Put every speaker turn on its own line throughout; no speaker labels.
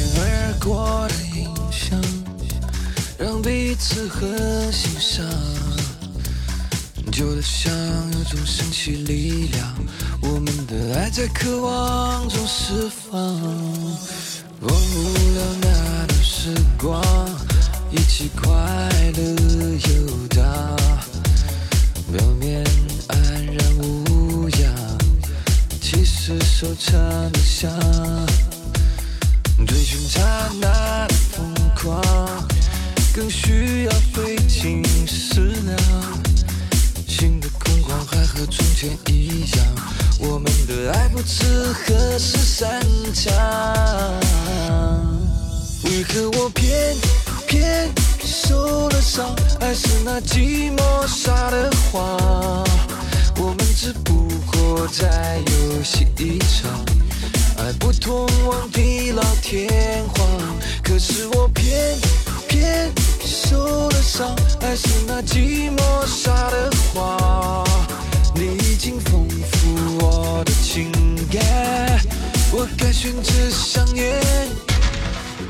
擦肩而过的印象，让彼此很欣赏。旧的像有种神奇力量，我们的爱在渴望中释放。忘不了那段时光，一起快乐游荡，表面安然无恙，其实收藏的香。追寻刹那的疯狂，更需要费尽思量。心的空旷还和从前一样，我们的爱不知何时散场。为何我偏偏受了伤？爱是那寂寞撒的谎，我们只不过在游戏一场，不通往地老天荒。可是我偏偏受了伤，爱是那寂寞撒的花，你已经丰富我的情感，我该选择想念，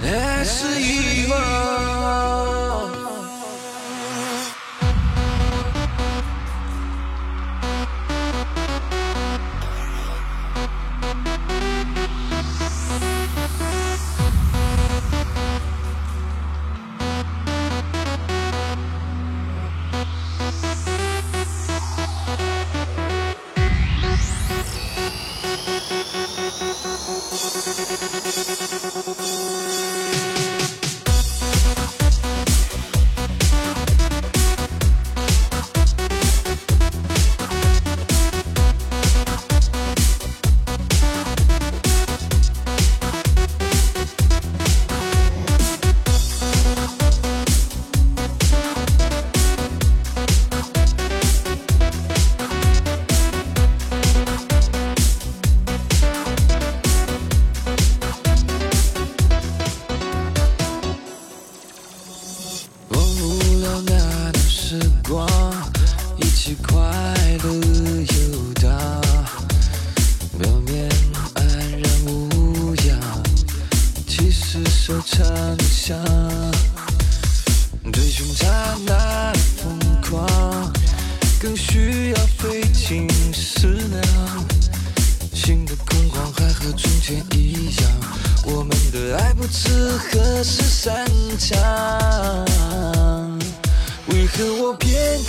还是遗忘？时光，一起快乐游荡，表面安然无恙，其实收藏的香。追寻刹那的疯狂，更需要费尽思量。心的空旷还和从前一样，我们的爱不知何时散场。可我偏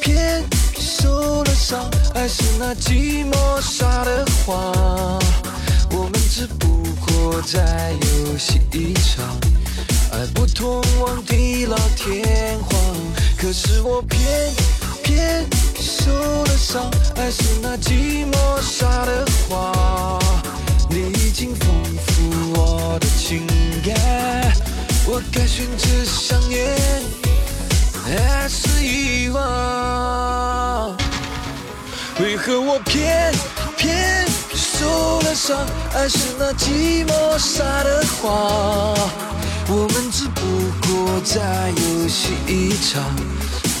偏受了伤？爱是那寂寞撒的谎，我们只不过在游戏一场，爱不通往地老天荒。可是我偏偏受了伤，爱是那寂寞撒的谎，你已经丰富我的情感，我该选择想念，为何我偏偏受了伤？爱是那寂寞撒的谎，我们只不过在游戏一场，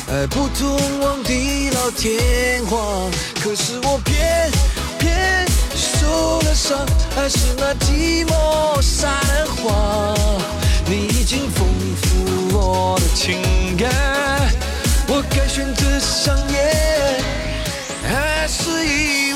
爱不通往地老天荒。可是我偏偏受了伤，爱是那寂寞撒的谎。你已经丰富我的情感，我该选择伤。随意。